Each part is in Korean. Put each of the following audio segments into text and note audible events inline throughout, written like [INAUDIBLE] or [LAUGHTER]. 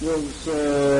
Yes, uh...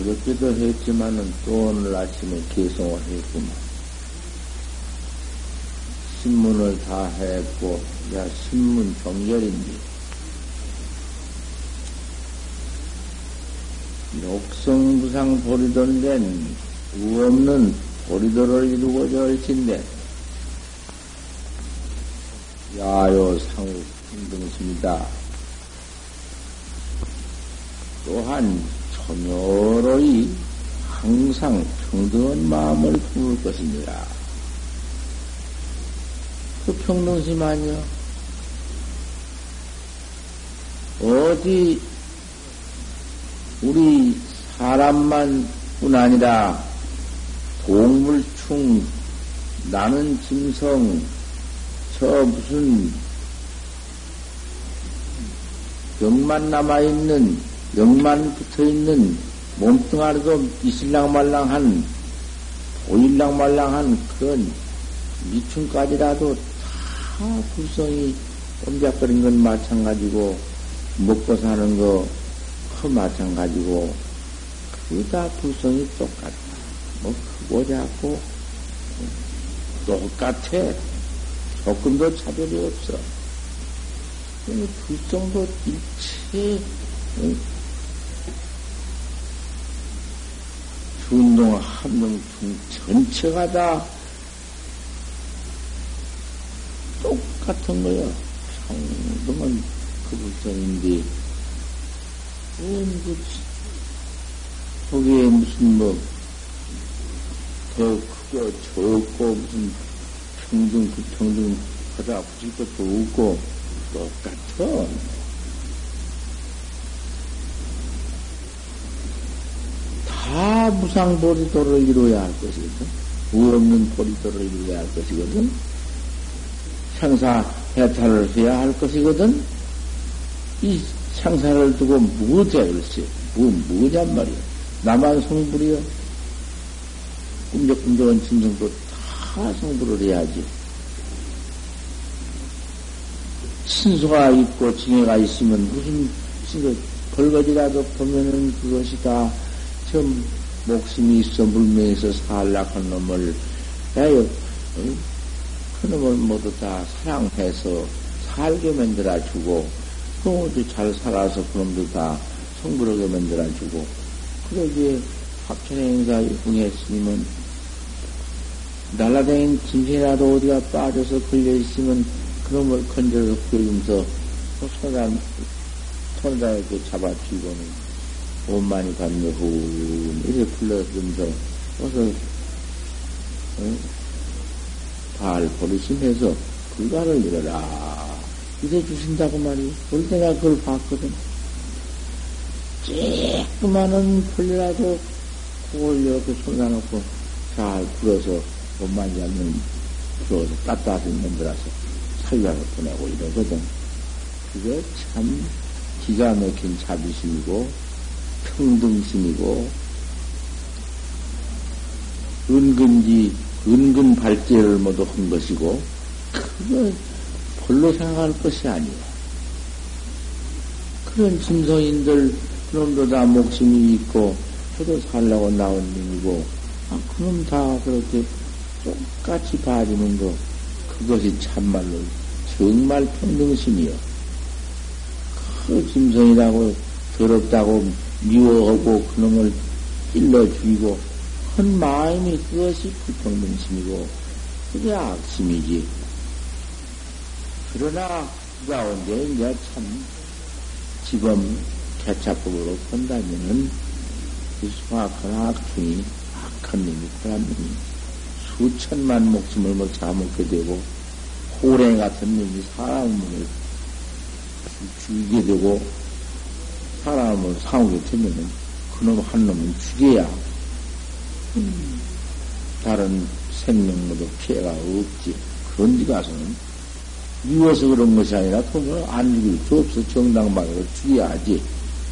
어저께도 했지만은 또 오늘 아침에 개송을 했구만. 신문을 다 했고, 야, 신문 종결인데. 욕성부상 보리돈 된 우없는 보리도를 이루고자 할진데 야요 상우 등등입니다. 또한 평등심 아니요. 어디 우리 사람만뿐 아니라 동물충, 나는 짐승, 저 무슨 영만 남아있는, 영만 붙어 있는 몸뚱아리도 이슬랑말랑한, 보일랑말랑한 그런 미충까지라도 다 불성이 옴작거린 건 마찬가지고, 먹고 사는 거, 그 마찬가지고, 그다 불성이 똑같다. 뭐, 크고 작고, 똑같아. 조금도 차별이 없어. 불성도 일체, 운동 한명 전체가 다 똑같은 거야. 평등은 그 불성인데, 그, 거기에 무슨 뭐, 더 크고 적고 무슨 평등, 불평등 하다 붙일 것도 없고, 똑같아. 다 무상 보리도를 이루어야 할 것이거든. 우 없는 보리도를 이루어야 할 것이거든. 상사 해탈을 해야 할 것이거든. 이 상사를 두고 무엇해 글쎄 뭐 뭐냔 말이야. 나만 성불이여. 꿈적꿈적한 짐승도 다 성불을 해야지. 신수가 있고 징해가 있으면 무슨 신수 벌거지라도 보면은 그것이 다 좀 목숨이 있어 물매에서 살락한 놈을 에요 그놈을 모두 다 사랑해서 살게 만들어주고, 그놈도 잘 살아서 그놈도 다 성불하게 만들어주고, 그러기에 합천의 행사 흥했으면, 날라다닌 짐승이라도 어디가 빠져서 걸려있으면, 그놈을 건져서 구해주면서, 손에, 손에다 이렇게 잡아쥐고는, 옷만이 갔네, 후, 이렇게 불러주면서, 어서, 어? 잘 버리심해서 불가를 이뤄라. 이래 주신다고 말이요. 볼 때가 그걸 봤거든. 쬐끄마한 풀이라도 그걸 이렇게 손놔놓고 잘 불어서 못만지 않는 불어서 따뜻한 만들어서 살려서 보내고 이러거든. 그게 참 기가 막힌 자비심이고 평등심이고 은근지 은근 발제를 모두 한 것이고 그거 별로 생각할 것이 아니야. 그런 짐승인들 그놈도 다 목숨이 있고 저도 살라고 나온 놈이고 아, 그놈 다 그렇게 똑같이 봐주는 거 그것이 참말로 정말 평등심이요. 그 짐승이라고 더럽다고 미워하고 그놈을 찔러 죽이고 큰 마음이 그것이 불평 등심이고 그게 악심이지. 그러나 그 가운데 이제 참 지금 개차법으로 본다면은 그 수악한 악충이 악한 놈이 그런 놈이 수천만 목숨을 뭐 잡먹게 되고 호랭 같은 놈이 사람을 죽이게 되고 사람을 상하게 되면은 그놈 한 놈은 죽여야 음, 다른 생명 모두 피해가 없지. 그런 데 가서는 미워서 그런 것이 아니라 그러면 안 죽일 수 없어. 정당방으로 죽여야지.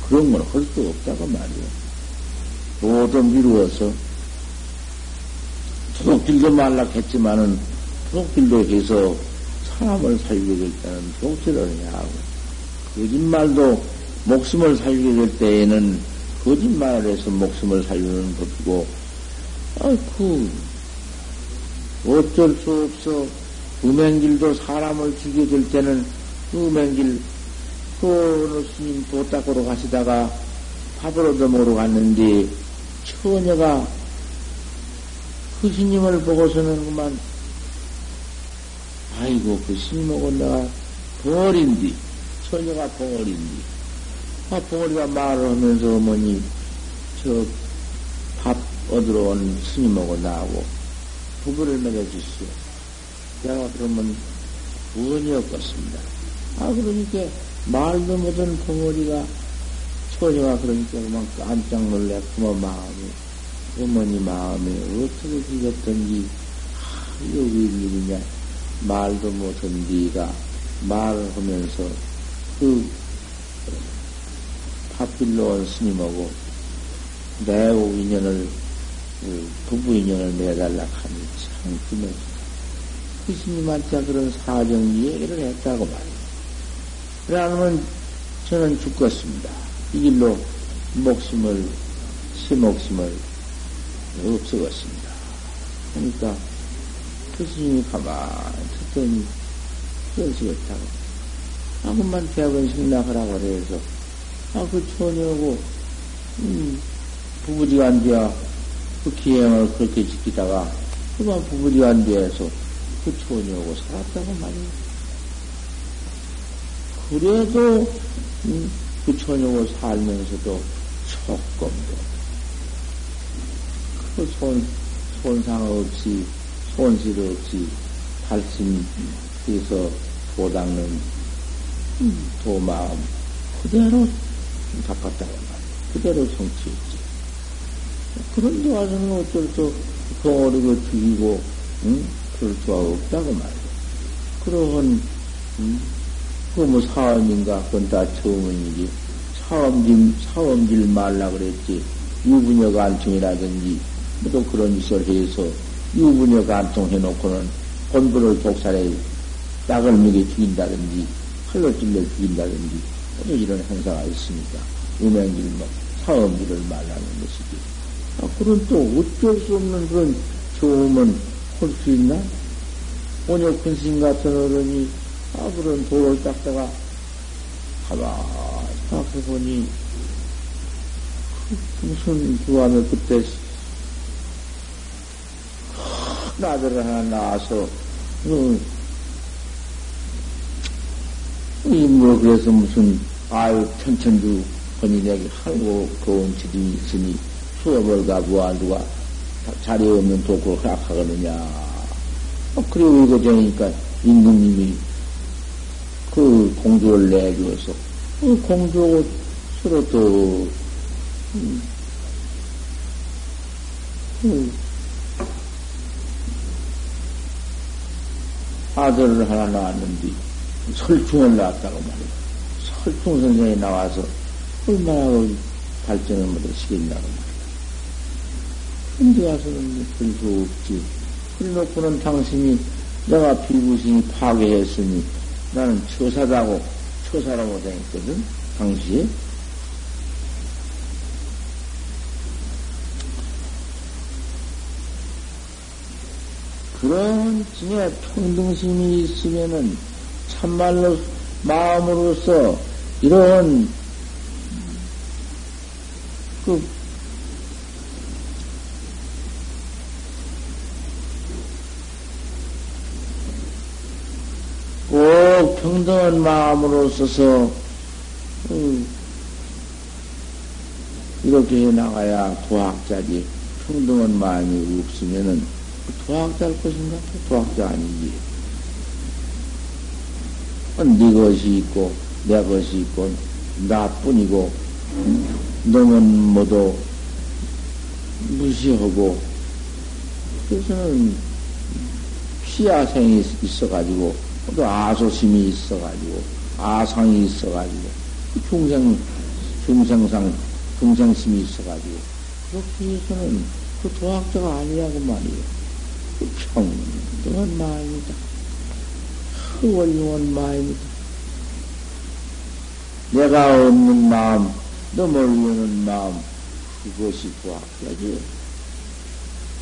그런 건 할 수 없다고 말이야. 모두 미루어서 도둑질도 말락했지만은 도둑질도 해서 사람을 살리게 될 때는 도둑질을 해야 하고 거짓말도 목숨을 살리게 될 때에는 거짓말을 해서 목숨을 살리는 법이고 아이쿠 어쩔 수 없어. 음행길도 사람을 죽이게 될 때는 음행길 그 어느 스님 도 닦으러 가시다가 밥을 얻어먹으러 갔는데 처녀가 그 스님을 보고서는 그만 아이고 그 스님하고 내가 덩어리인디 처녀가 덩어리인디 아 덩어리가 말을 하면서 어머니 저 밥 얻으러 온 스님하고 나하고 부부를 맺어주시오. 내가 그러면 원이었겠습니다. 아 그러니까 말도 못한 덩어리가 처녀가 그러니까 그만 깜짝 놀래 그만 마음이 어머니 마음에 어떻게 죽였던지 아, 이거 웬일이냐 말도 못한 네가 말을 하면서 그 밥빌러 온 스님하고 매우 인연을 그 부부 인연을 내달라 하니 참 그러면서 그 스님한테 그런 사정 얘기를 했다고 말이야. 그러면 저는 죽겠습니다. 이 길로 목숨을, 새 목숨을 없애겠습니다. 그러니까 그 스님이 가만히 듣더니 그러시겠다고. 아무만 대학원 승낙하라고 그래서, 아, 그 처녀하고, 음, 부부지간 뒤야 그 기행을 그렇게 지키다가, 그만 부부지간 뒤에서 그 처녀하고 살았다고 말이에요. 그래도 음, 그 처녀고 살면서도 조금도 그 손, 손상 없이 손실 없이 발심해서 도닦는 음, 도마음 그대로 말이야. 그대로 성취했지. 그런데 와서는 어쩔 수 덩어리고 죽이고 응? 그럴 수가 없다고 말이야. 그러한 응? 그뭐 사엄인가? 그건 다 처음이지. 사엄질, 사엄질 말라 그랬지. 유부녀 간통이라든지, 뭐또 그런 짓을 해서 유부녀 간통해놓고는 본부를 독살해 딱을 먹여 죽인다든지, 칼로 찔러 죽인다든지, 또 이런 행사가 있으니까, 음행질, 뭐, 사엄질을 말라는 것이지. 아, 그런 또 어쩔 수 없는 그런 좋음은 할 수 있나? 큰신 같은 어른이 아, 그런 돌을 닦다가 가만히 생각해보니 무슨 주안을 그때 큰 아들을 하나 낳아서 음, 이 뭐 그래서 무슨 아유 천천주 헌인에게 하고 좋은 집이 있으니 수업을 가보아 누가 자리 없는 도구를 허락하겠느냐. 어, 그리고 이거 되니까 임금님이 그그 공주를 내주어서 그 공주하고 서로 또 아들을 하나 낳았는데 설중을 낳았다고 말이야. 설중 선생이 나와서 얼마나 그 발전을 못해 시킨다고 말이야. 근데 가서는 별수 없지. 그래놓고는 당신이 내가 비구신이 파괴했으니 나는 처사다고 처사라고 다녔거든 당시에 그런 진의 평등심이 있으면은 참말로 마음으로서 이런 그 꼭 평등한 마음으로 써서 음, 이렇게 해 나가야 도학자지 평등한 마음이 없으면은 그 도학자일 것인가? 도학자 아니지. 네 것이 있고 내 것이 있고 나뿐이고 너는 모두 무시하고 그래서는 피야생이 있어가지고 또 아소심이 있어가지고, 아상이 있어가지고, 중생, 중생상, 중생심이 있어가지고, 그렇게 해서는 그 도학자가 아니라고 말이에요. 그 평등한 마음이다. 훌륭한 마음이다. 내가 없는 마음, 너몰르는 마음, 그것이 도학자지.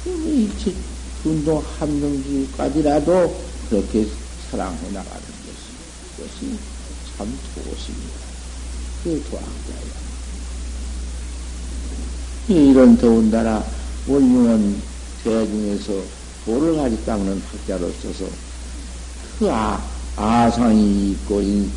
그 일체 운동 함정지까지라도 그렇게 사랑해 나가는 것이, 그것이 참 도심이다. 그 도학자야. 이런 더운다나 원흉은 대중에서 돌을 가지 닦는 학자로서서 그 아, 아상이 있고, 인,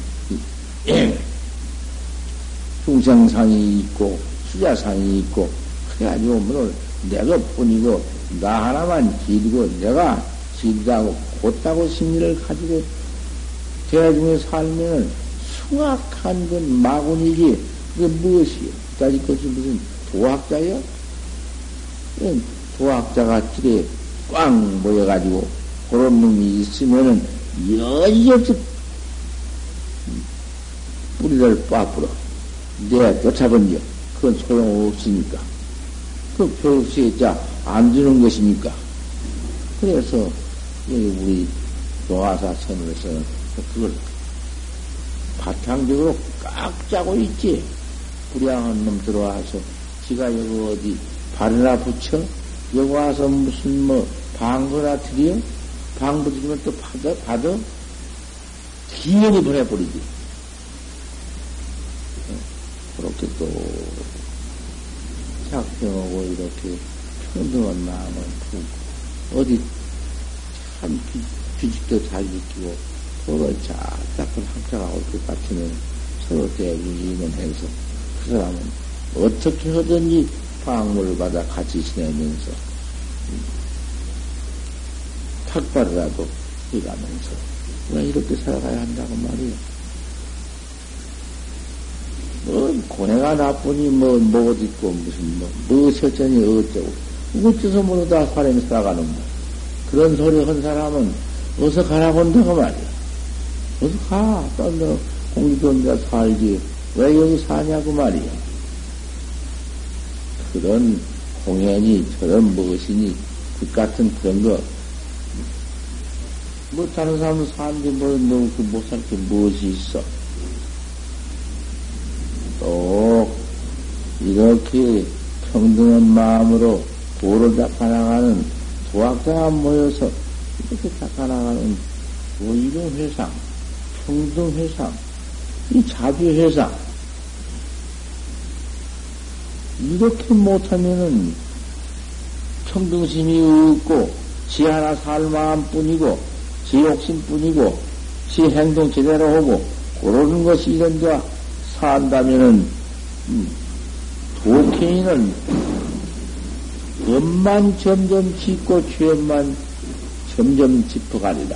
중생상이 있고, 수자상이 있고, 그래가지고, 뭐, 내가 뿐이고, 나 하나만 길고, 내가 길다고 곧다고 심리를 가지고 대중에 살면은 숭악한 건 마군이지 그게 무엇이요? 따질 것이 무슨 도학자요? 도학자가 길에 꽉 모여가지고 그런 놈이 있으면은 여지 없이 뿌리를 빠뿌려 내가 쫓아본겨 그건 소용없으니까 그 표시자 안 주는 것이니까 그래서 우리 노화사 선에서는 그걸 바탕적으로 깍 짜고 있지. 불량한 놈 들어와서 지가 여기 어디 발이나 붙여? 여기 와서 무슨 뭐 방거나 드려? 방 붙이면 또 받아? 받아? 기연히 보내버리지. 그렇게 또 작정하고 이렇게 평등한 마음을 품고 어디 참 규칙도 잘 지키고 서로 잘딱한 학자가 올것 같으면 서로 대주의는 해서 그 사람은 어떻게 하든지 방문을 받아 같이 지내면서 탁발이라도 해가면서 왜 이렇게 살아가야 한다고 말이에요. 뭐 고뇌가 나쁘니 뭐 못 있고 무슨 뭐 무엇이었니 어쩌고 어째서 모르다 사람이 살아가는 거. 그런 소리 한 사람은 어서 가라고 한다고 말이야. 어서 가. 딴데 공주존자 살지. 왜 여기 사냐고 말이야. 그런 공연이 저런 무엇이니 그 같은 그런 거. 뭐 다른 사람은 사는데 뭐너못살 게 무엇이 있어? 또 이렇게 평등한 마음으로 도를 닦아나가는 도학자가 모여서 이렇게 닦아나가는 오이동 회상, 평등 회상, 이 자비 회상, 이렇게 못하면은 평등심이 없고, 지 하나 살 마음 뿐이고, 지 욕심뿐이고, 지 행동 제대로 하고, 그러는 것이 이런 데 산다면은, 음, 도케인은 법만 점점 짓고 죄만 점점 짚어가리라.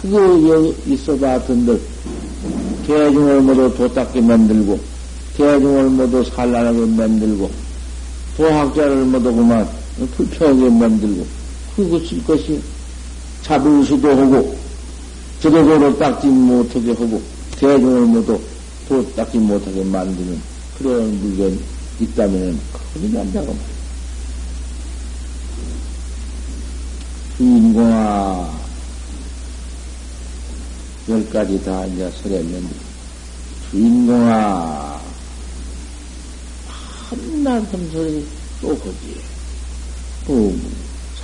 그거 있어봐, 던들 대중을 모두 도닦게 만들고, 대중을 모두 산란하게 만들고, 도학자를 모두 그만 불평하게 만들고, 그것일 것이 잡을 수도 하고, 저도저도 닦지 못하게 하고, 대중을 모두 도 닦지 못하게 만드는 그런 물건이 있다면 큰일 난다고 말이야. 주인공아, 열 가지 다 이제 설했는데, 주인공아, 한날 흠소리 또 거지. 뭐,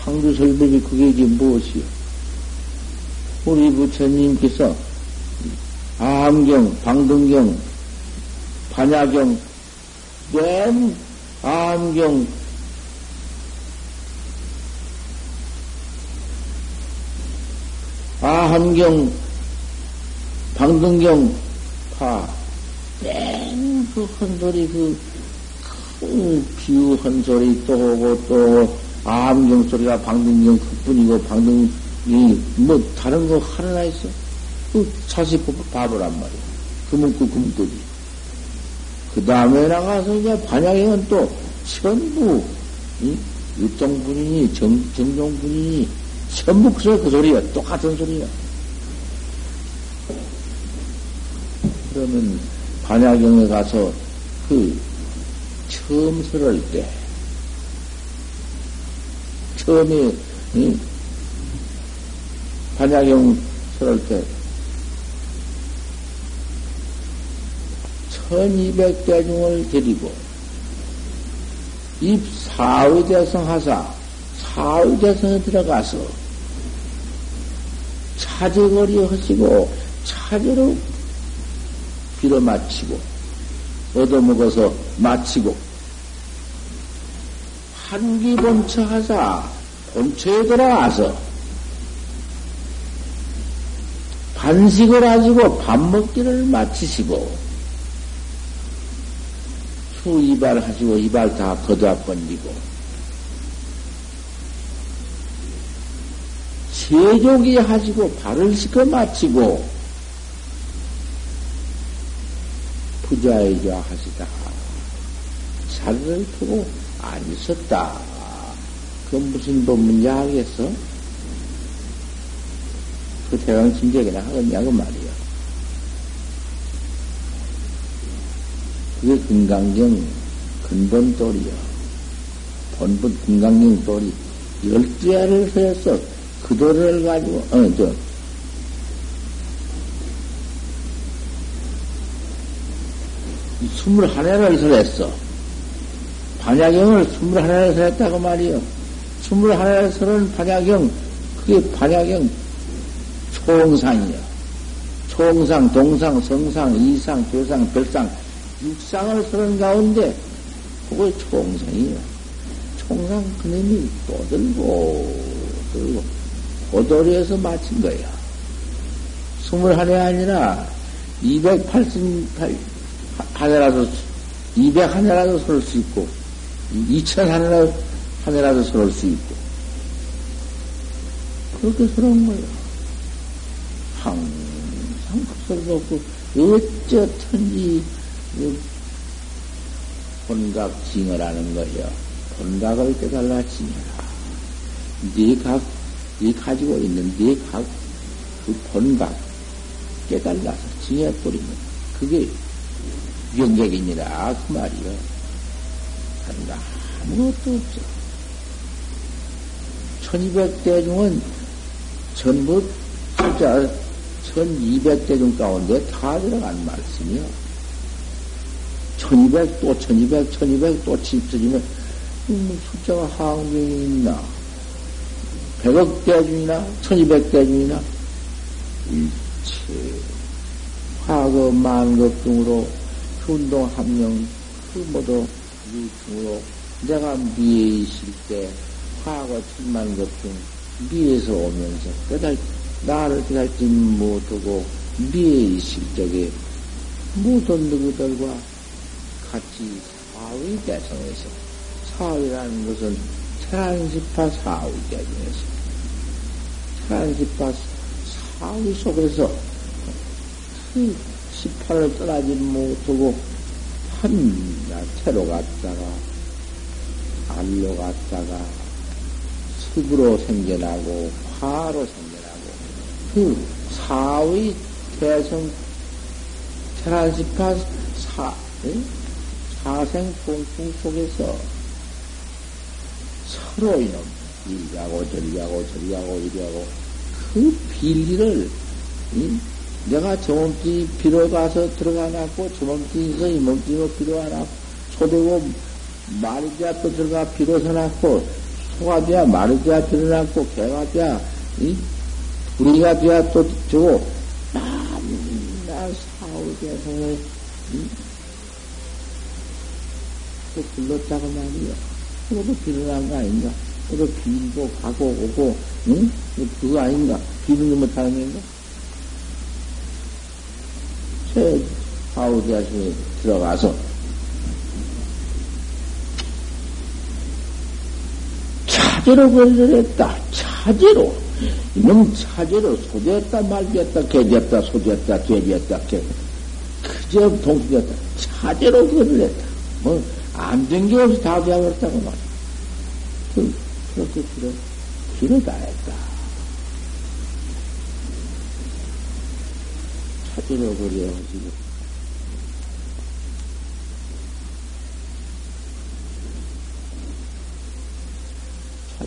상주설법이 그게 이제 무엇이요? 우리 부처님께서 암경, 방등경, 반야경, 맨 암경, 아한경, 방등경, 파, 맨그 헌소리, 그, 큰 비유 헌소리 또 하고 또 암경 소리가 방등경 그뿐이고 방등 이 뭐 다른 거 하나 있어? 그 자세히 봐보란 말이야. 그 문구, 그. 그 다음에 나가서 이제 반야경은 또 전부, 이? 육정분이니, 정, 정종분이니, 전부 그 소리, 그 소리야. 똑같은 소리야. 그러면 반야경에 가서 그 처음 설할 때, 처음에, 이? 반야경 설할 때, 1200대 중을 데리고 입 사의대성 하사 사의대성에 들어가서 차제거리 하시고 차제로 빌어 마치고 얻어먹어서 마치고 한기 본처 하사 본처에 들어가서 반식을 하시고 밥 먹기를 마치시고 후 이발 하시고 이발 다 거두어 번지고 세족이 하시고 발을 씻어 마치고 부자이자 하시다 자리를 두고 안 있었다. 그건 무슨 법문지 알겠어? 그 대강 진작이나 하겠냐고 말이야. 그게 금강경 근본 돌이요. 본분 금강경 돌이 열두 알을 서였어. 그 돌을 가지고, 어, 저, 스물 하나를 설했어. 반야경을 스물 하나를 설했다고 말이요. 스물 하나를 설은 반야경, 그게 반야경 총상이요. 총상, 동상, 성상, 이상, 교상, 별상, 육상을 쓰는 가운데 그거 총상이야. 총상 그놈이 또 들고 들고 고도리에서 마친 거야. 스물 한 해 아니라 288 한 해라도 200 한 해라도 설수 있고 2000 한해라도 한 해라도 설수 있고 그렇게 서는 거야. 항상 그소리 없고 어쩌든지 본각 징어라는 거요. 본각을 깨달라 징어라. 네 각, 네 가지고 있는 네 각, 그 본각 깨달라서 징해버리면 그게 명객이니라 그 말이요. 하는가 아무것도 없어. 1200대 중은 전부 숫자 1200대 중 가운데 다 들어간 말씀이요. 1200, 또 1200, 1200, 또 집터지면, 음, 숫자가 항명이 있나? 100억 대 중이나, 1200 대 중이나, 일체, 화거 만급 등으로, 운동 함령, 그 모두 유중으로, 내가 미에 있을 때, 화거 천만 급 중, 미에서 오면서, 깨달, 나를 깨달지 못하고, 미에 있을 적에, 모든 누구들과 같이 사의 대성에서 사의라는 것은 천안십파 사의 대중에서 천안십파 사의 속에서 그 18을 떠나지 못하고 한태로 갔다가 알로 갔다가 습으로 생겨나고 화로 생겨나고 그 사의 대성 테라지파 사, 사생 통풍 속에서 서로 이놈 이리하고 저리하고 저리하고 이리하고 그 빌리를 내가 저몸뚱이 비로 가서 들어가 놨고 저몸뚱이에서 이몸뚱이로 비로 하나 소되고 말이 돼야 또 들어가 비로 서 놨고 소가 돼야 말이 돼야 비로 놨고 개가 돼야 이? 우리가 돼야 또 저거 맨날 사오대성을 또 불렀다고 말이야. 그것도 비로난 거 아닌가? 그것도 빌고 가고 오고 응? 그거 아닌가? 비는 못하는 건가? 새 하우디아시에 들어가서 차제로 했다. 차제로. 이놈 차제로 소지했다, 말지했다, 개지했다, 소지했다, 돼지했다, 개. 그저 동수였다. 차제로 거리를 했다. 뭐, 안 된 게 없이 다 되어버렸다고 말이야. 그, 그렇게 길어, 길을 다 했다. 차제로 거리해가지고.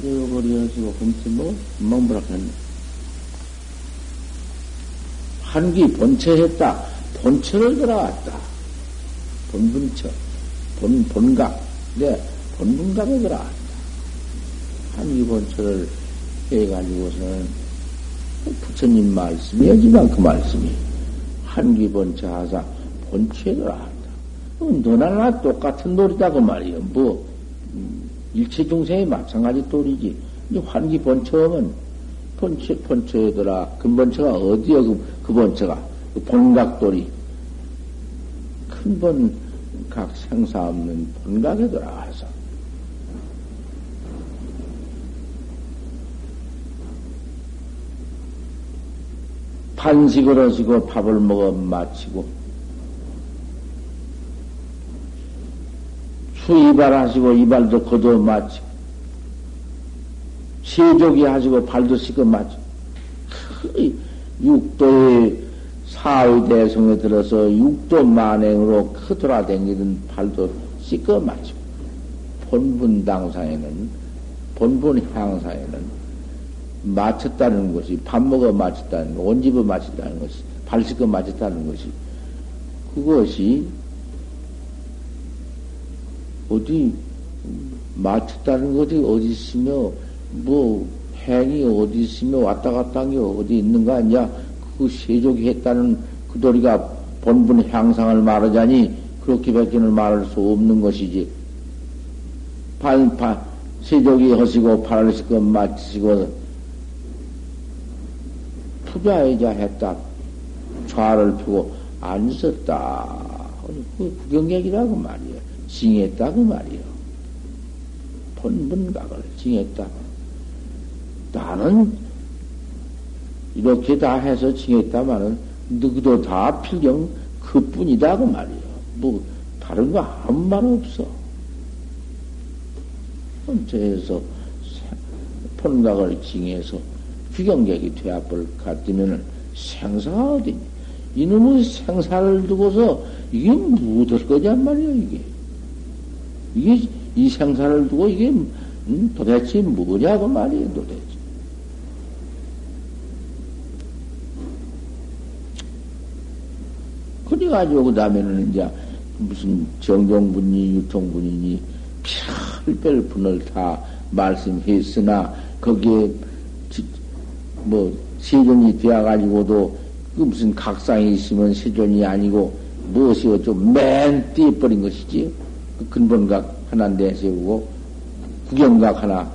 차제로버려가지고 홈트 뭐 멍부락했네. 한기 본체했다. 본체를 들어왔다. 본분처, 본 본각, 내 본분각에 들어왔다. 한기 본체를 해가지고서는 부처님 말씀이었지만 그 말씀이 한기 본체 하사 본체에 들어왔다. 너나 나 똑같은 놀이다 그 말이요. 뭐 일체 중생이 마찬가지 또리지. 환기 본처음은 본처, 본처더라. 근본처가 어디여, 그, 그 본처가? 그 본각돌이. 큰본 각 생사 없는 본각에 들어와서. 반식을 하시고 밥을 먹어 마치고 수이발 하시고 이발도 걷어 마치고 세족이 하시고 발도 씻어 마치고 육도의 사의 대성에 들어서 육도 만행으로 크 돌아다니던 발도 씻어 마치고 본분 당사에는 본분 향사에는 마쳤다는 것이 밥 먹어 마쳤다는 것, 온 집어 마쳤다는 것이 발 씻어 마쳤다는 것이 그것이 어디 맞췄다는 것이 어디 있으며 뭐 행이 어디 있으며 왔다 갔다 한 게 어디 있는가 아니야? 그 세족이 했다는 그 도리가 본분 향상을 말하자니 그렇게 밖에는 말할 수 없는 것이지. 반, 반, 세족이 하시고 팔을 씻고 마치고 투자이자 했다. 좌를 펴고 안 썼다. 그 구경객이라고 말이야. 징했다 그 말이요. 본분각을 징했다. 나는 이렇게 다 해서 징했다마는 누구도 다 필경 그뿐이다 그 말이요. 뭐 다른 거 아무 말 없어. 저에서 본각을 징해서 귀경객이 되어볼 같으면은 생사가 어디 이놈의 생사를 두고서 이게 무엇을 거냔 말이야 이게. 이게 이 생사를 두고 이게 음, 도대체 뭐냐고 말이에요 도대체. 그래가지고 그 다음에는 이제 무슨 정종분이 유통분이니 별별 분을 다 말씀했으나 거기에 뭐 세존이 되어가지고도 그 무슨 각상이 있으면 세존이 아니고 무엇이 어쩌고 맨 띄어버린 것이지. 그 근본각 하나 내세우고. 구경각 하나.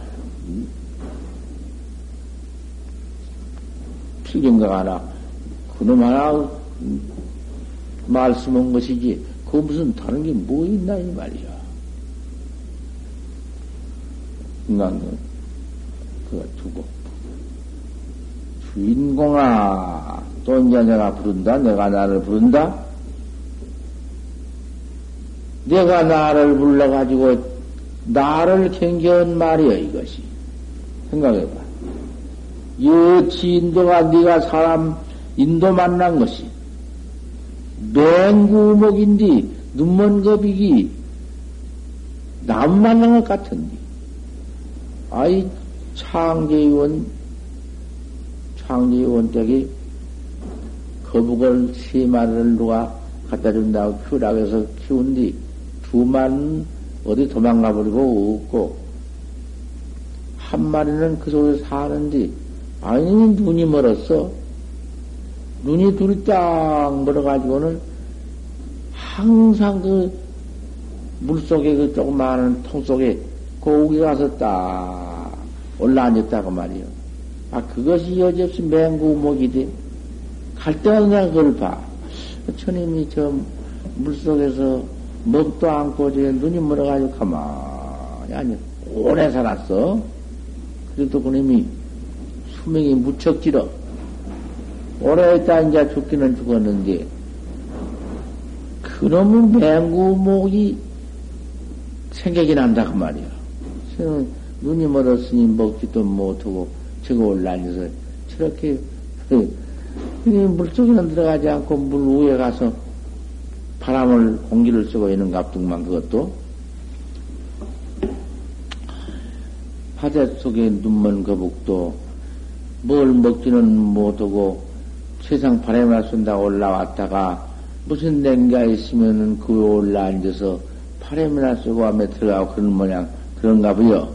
필경각 하나. 그놈 하나 말씀한 것이지. 그 무슨 다른 게 뭐 있나 이 말이야. 인간은 그거 두고. 주인공아 또 이제 내가 부른다? 내가 나를 부른다 내가 나를 불러가지고 나를 경계한 말이여 이것이 생각해봐. 여치 인도가 네가 사람 인도 만난 것이 맹구목인디 눈먼 거비기 남 만난 것 같은데 아이 창제의원 창제의원 댁이 거북을 세 마리를 누가 갖다 준다고 키우라고 해서 키운 뒤 두만 어디 도망가 버리고 없고 한 마리는 그 속에 사는데 아니 눈이 멀었어 눈이 둘이 딱 멀어가지고는 항상 그 물속에 그 조그마한 통 속에 고기 가서 딱 올라앉았다고 말이요. 아, 그것이 여지없이 맹구목이 돼. 갈 때마다 그걸 봐. 천님이 저 물속에서 먹도 않고 저 눈이 멀어가지고 가만히 아니 오래 살았어. 그래도 그놈이 수명이 무척 길어. 오래 있다 이제 죽기는 죽었는데 그놈의 맹구목이 생각이 난다 그 말이야. 눈이 멀었으니 먹지도 못하고 저거 올라앉아서 저렇게 물속에는 들어가지 않고 물 위에 가서 바람을 공기를 쓰고 있는 갑둥만 그것도 바다 속에 눈먼 거북도 뭘 먹지는 못하고 세상 바람을 쏜다 올라왔다가 무슨 냉가 있으면은 그 올라앉아서 바람이나 쏘고 하며 들어가고 그런 모양 그런가 보여.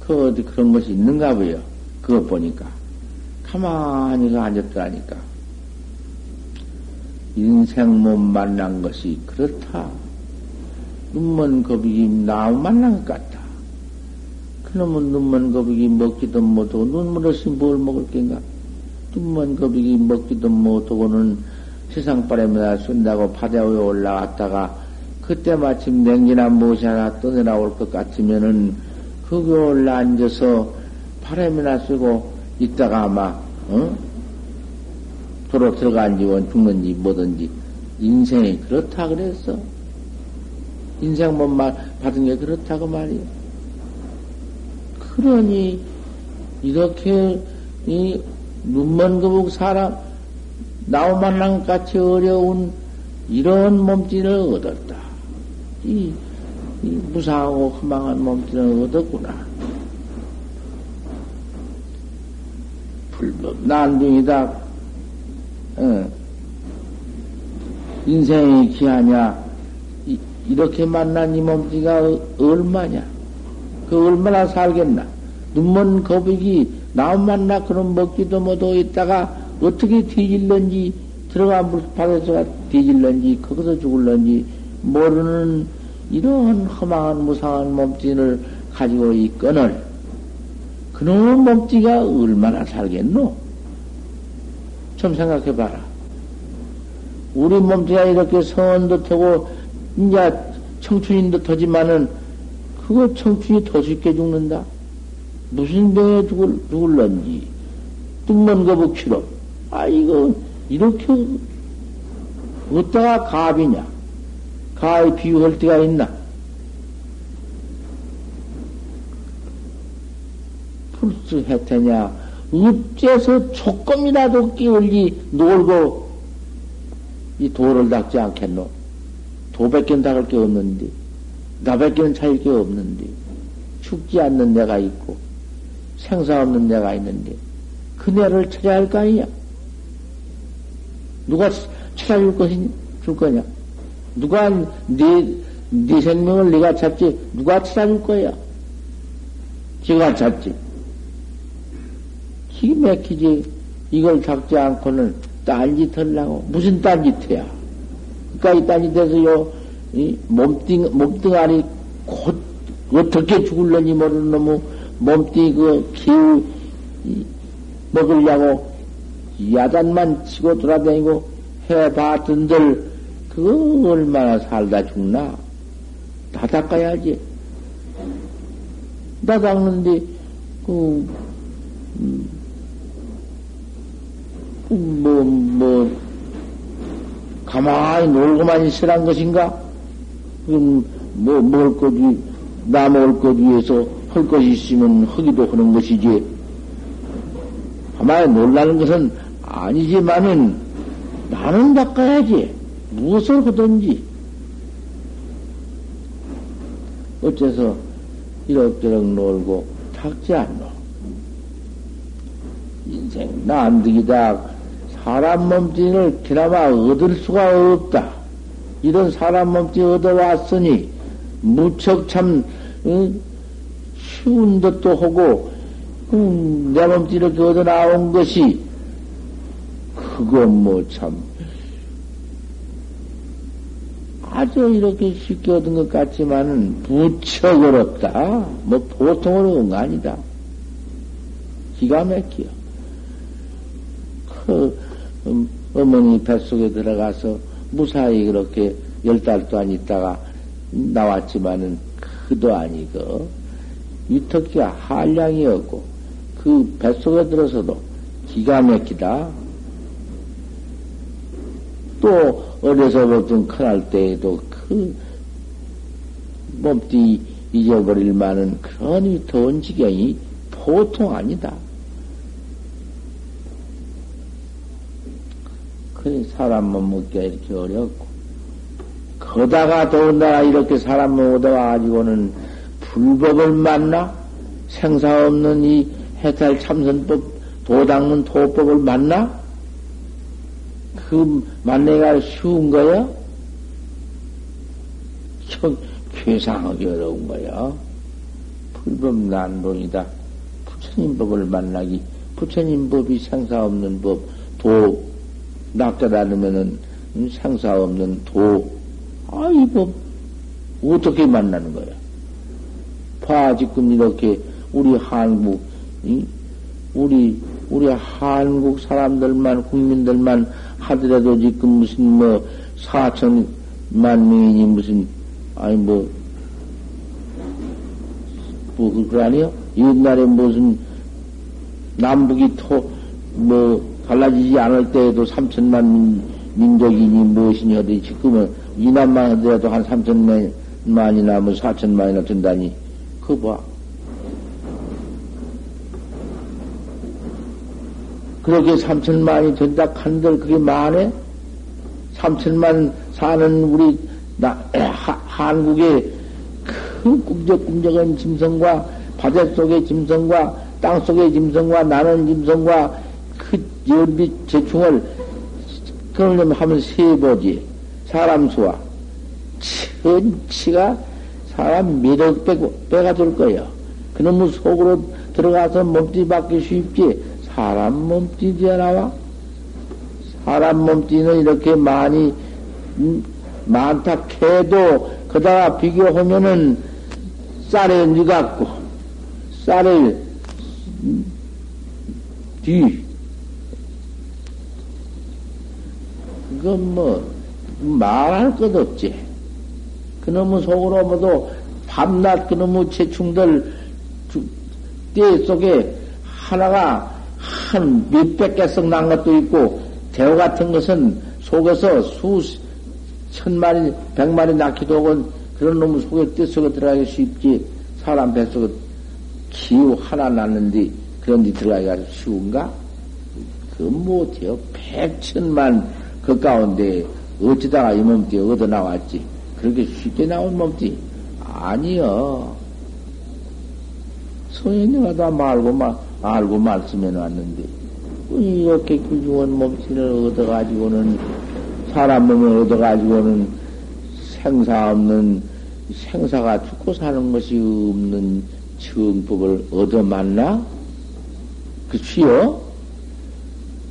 그 어디 그런 것이 있는가 보여. 그것 보니까 가만히 앉았더라니까. 인생 못 만난 것이 그렇다. 눈먼 거북이 나무 만난 것 같다. 그놈은 눈먼 거북이 먹지도 못하고 눈물 없이 뭘 먹을 겐가? 눈먼 거북이 먹지도 못하고는 세상 바람에다 쓴다고 바다 위에 올라갔다가 그때 마침 냉기나 무엇이 하나 떠내려올 것 같으면은 거기 올라 앉아서 바람이나 쓰고 있다가 아마 어? 도로 들어간지 원 죽는지 뭐든지 인생이 그렇다 그랬어. 인생 못 받은 게 그렇다고 말이야. 그러니 이렇게 이 눈먼 거북 사람 나우 만난 같이 어려운 이런 몸짓을 얻었다. 이, 이 무상하고 허망한 몸짓을 얻었구나. 불법 난둥이다. 어. 인생이 귀하냐? 이, 렇게 만난 이 몸뚱이가 얼마냐? 그 얼마나 살겠나? 눈먼 거북이 나무 만나 그런 먹지도 못하고 있다가 어떻게 뒤질런지 들어가 물바다에서 뒤질런지 거기서 죽을런지 모르는 이런 허망한 무상한 몸뚱이를 가지고 있거늘 그놈의 몸뚱이가 얼마나 살겠노? 좀 생각해 봐라. 우리 몸뚱이가 이렇게 성원도 타고, 이제 청춘인도 터지만은, 그거 청춘이 더 쉽게 죽는다. 무슨 병에 죽을, 죽을런지. 뚱먼 거북치로. 아, 이거, 이렇게, 어디다가 갑이냐? 가에 비유할 때가 있나? 풀스 해태냐? 입재서 조금이라도 끼울지 놀고 이 도를 닦지 않겠노? 도밖에 닦을 게 없는데, 나밖에는 차일 게 없는데, 죽지 않는 데가 있고, 생사 없는 데가 있는데, 그네를 찾아야 할 거 아니냐? 누가 찾아줄 것이, 줄 거냐? 누가 네, 네 생명을 네가 찾지, 누가 찾아줄 거야? 지가 찾지. 기 막히지. 이걸 잡지 않고는 딴짓 하려고. 무슨 딴짓해야? 그니까 이 딴짓해서요, 이 몸뚱, 몸뚱아리 곧 어떻게 죽을런지 모르는 놈의 몸뚱이 그 기우 먹으려고 야단만 치고 돌아다니고 해봤던들 그거 얼마나 살다 죽나? 다 닦아야지. 다 닦는데 그 음, 뭐, 뭐, 가만히 놀고만 있으란 것인가? 음, 뭐, 먹을 것 위, 나 먹을 것 위해서 할 것이 있으면 하기도 하는 것이지. 아마 놀라는 것은 아니지만은 나는 바꿔야지. 무엇을 하든지. 어째서 이럭저럭 놀고 탁지 않노? 인생 난득이다. 사람 몸뚱이를 그나마 얻을 수가 없다. 이런 사람 몸뚱이 얻어왔으니 무척 참 응? 쉬운 듯도 하고 응, 내 몸뚱이를 얻어 나온 것이 그건 뭐 참 아주 이렇게 쉽게 얻은 것 같지만은 무척 어렵다. 뭐 보통 어려운 거 아니다. 기가 막혀. 그 음, 어머니 뱃속에 들어가서 무사히 그렇게 열 달도 안 있다가 나왔지만은 그도 아니고 위턱기가 한량이었고 그 뱃속에 들어서도 기가 막히다. 또 어려서 보통 큰할 때에도 그 몸띠 잊어버릴 만한 그런 더운 지경이 보통 아니다. 그 사람만 먹기가 이렇게 어렵고, 거다가 더군다나 이렇게 사람만 얻어와가지고는 불법을 만나? 생사 없는 이 해탈 참선법, 도당문 도법을 만나? 그 만내가 쉬운 거야? 참 괴상하게 어려운 거야. 불법 난동이다. 부처님 법을 만나기, 부처님 법이 생사 없는 법, 도, 낚아다니면은 생사 없는 도, 아, 이 법, 어떻게 만나는 거야? 봐, 지금 이렇게 우리 한국, 우리, 우리 한국 사람들만, 국민들만 하더라도 지금 무슨 뭐 사천만 명이니 무슨 아니 뭐 뭐, 그거 아니요? 옛날에 무슨, 남북이 토, 뭐, 달라지지 않을 때에도 삼천만 민, 족이니 무엇이니 하더니 지금은 이남만 하더라도 한 삼천만이나 뭐 사천만이나 된다니. 그거 봐. 그렇게 삼천만이 된다 한들 그게 많네? 삼천만 사는 우리 나, 하, 한국의 큰 꿈적꿈적한 짐승과 바다 속의 짐승과 땅 속의 짐승과 나는 짐승과 그 연비 재충을 그러려면 하면 세 보지 사람 수와 천치가 사람 미력 빼고 빼가 될 거예요. 그놈의 속으로 들어가서 몸뚱이 받기 쉽지 사람 몸뚱이 되어 나와? 사람 몸뚱이는 이렇게 많이, 음, 많다 해도, 그다가 비교하면은 쌀에 니같고, 쌀에 음, 뒤. 그건 뭐, 말할 것 없지. 그놈의 속으로 모두 밤낮 그놈의 체충들 때 속에 하나가 한 몇백 개씩 난 것도 있고, 대호 같은 것은 속에서 수, 천 마리, 백 마리 낳기도 하고, 그런 놈 속에 뜻속에 들어가기 쉽지. 사람 뱃속에 기우 하나 낳는데, 그런 데 들어가기가 쉬운가? 그 못해요. 백천만 그 가운데 어찌다가 이 몸띠 얻어 나왔지. 그렇게 쉽게 나온 몸띠? 아니요. 소인이가 다 말고 막, 알고 말씀해 놨는데, 이렇게 귀중한 몸신을 얻어가지고는, 사람 몸을 얻어가지고는 생사 없는, 생사가 죽고 사는 것이 없는 정법을 얻어 만나? 그치요?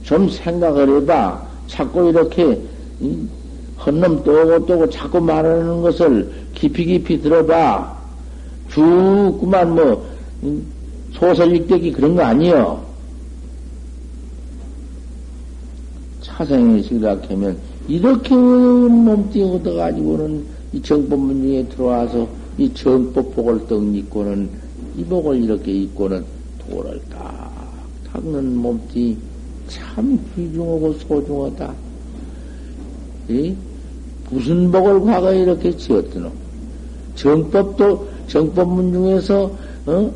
좀 생각을 해봐. 자꾸 이렇게, 헛놈 또고 또고 자꾸 말하는 것을 깊이 깊이 들어봐. 죽구만 뭐, 소설 읽대기 그런 거 아니요. 차생이 생각하면 이렇게 몸띠 얻어가지고는 이 정법문 중에 들어와서 이 정법복을 떡 입고는 이 복을 이렇게 입고는 도를 딱 닦는 몸띠 참 귀중하고 소중하다. 이? 무슨 복을 과거에 이렇게 지었더노? 정법도, 정법문 중에서, 어?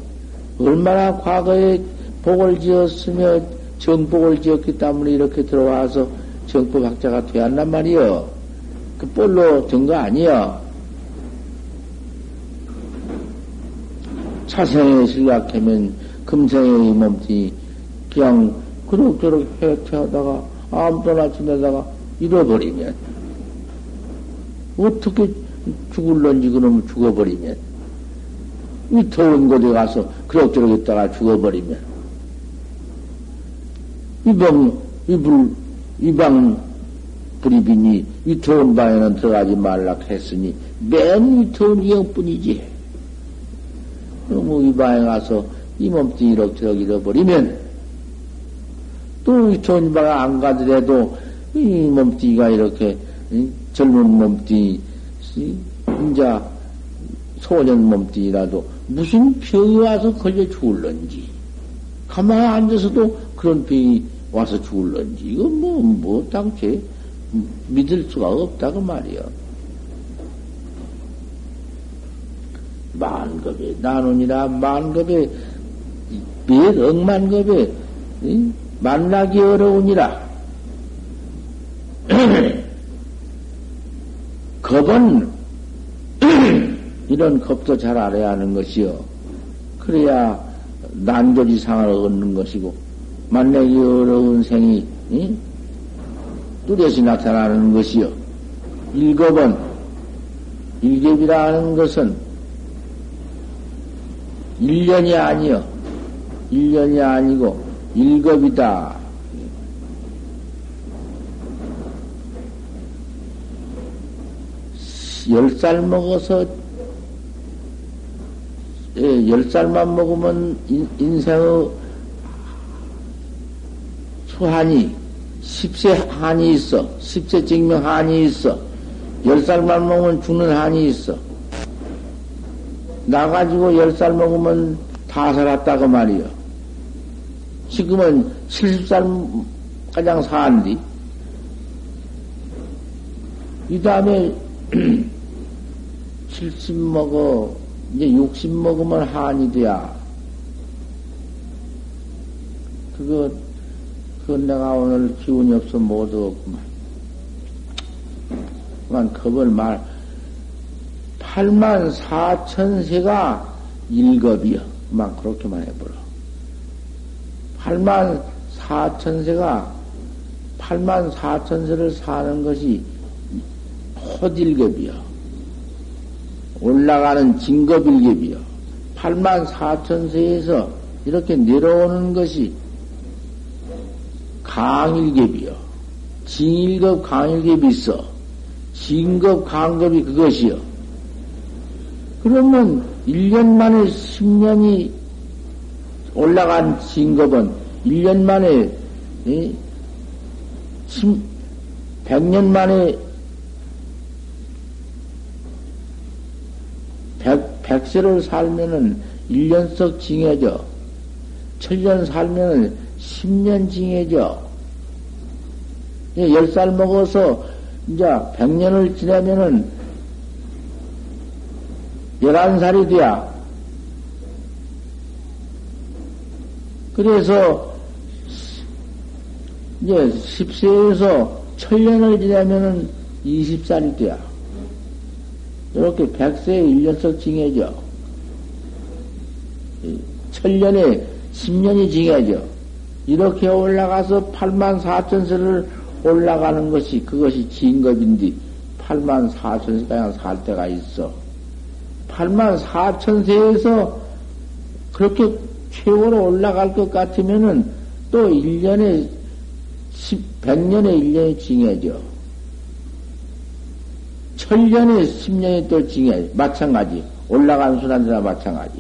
얼마나 과거에 복을 지었으며 정복을 지었기 때문에 이렇게 들어와서 정법학자가 되었단 말이여. 그 볼로 된 거 아니여. 차생에 실각하면 금생의 몸뚱이 그냥 그럭저럭 해태하다가 아무도나 지내다가 잃어버리면 어떻게 죽을런지 그러면 죽어버리면 이 더운 곳에 가서 그럭저럭 있다가 죽어버리면 이방 이불 이방 불이 비니 이 더운 방에는 들어가지 말라 했으니 맨이 더운 이형뿐이지. 그럼 이 방에 가서 이 몸뚱이 이럭저럭 잃어버리면 또 방에 안 가더라도 이 몸뚱이가 이렇게 젊은 몸뚱이 인자 소년 몸뚱이라도 무슨 병이 와서 걸려 죽을런지 가만히 앉아서도 그런 병이 와서 죽을런지 이거 뭐 뭐 당최 믿을 수가 없다고 말이야. 만급에 나누니라 만급에 몇 억만급에 만나기 어려우니라. [CLEARS THROAT] 겁은 [CLEARS THROAT] 이런 겁도 잘 알아야 하는 것이요. 그래야 난조지 상을 얻는 것이고 만나기 어려운 생이 응? 뚜렷이 나타나는 것이요. 일겁은 일ገብ이라 는 것은 일년이 아니요. 일년이 아니고 일겁이다. 열 살 먹어서 예, 열 살만 먹으면 인, 인생의 수한이 10세 한이 있어. 10세 증명 한이 있어. 10살만 먹으면 죽는 한이 있어. 나가지고 10살 먹으면 다 살았다고 말이요. 지금은 70살 가장 사한디. 이 다음에 [CLEARS THROAT] 70 먹어, 이제 60 먹으면 한이 돼야. 그거 그건 내가 오늘 기운이 없어 못 얻었구만. 그만 겁을 말. 8만 4천 세가 일겁이여. 그만 그렇게만 해보라. 8만 4천 세가 8만 4천 세를 사는 것이 호딜급이여. 올라가는 진급일급이여. 8만 4천 세에서 이렇게 내려오는 것이 강일ገብ이요. 진일급 강일급이 있어. 진급 강급이 그것이요. 그러면 1년 만에 10년이 올라간 진급은 1년 만에, 예? 100년 만에 100, 100세를 살면은 1년석 징해져. 7년 살면은 10년 징해져. 10살 먹어서 이제 100년을 지나면은 11살이 돼야. 그래서 이제 10세에서 천년을 지나면은 20살이 돼야. 이렇게 100세에 1년씩 징해져. 천년에 10년이 징해져. 이렇게 올라가서 8만 4천세를 올라가는 것이 그것이 진급인데 8만 4천세 가량 살 때가 있어. 8만 4천세에서 그렇게 최고로 올라갈 것 같으면은 또 1년에 10, 100년에 1년이 징해져. 천년에 10년이 또 징해. 마찬가지. 올라가는 순환들나 마찬가지.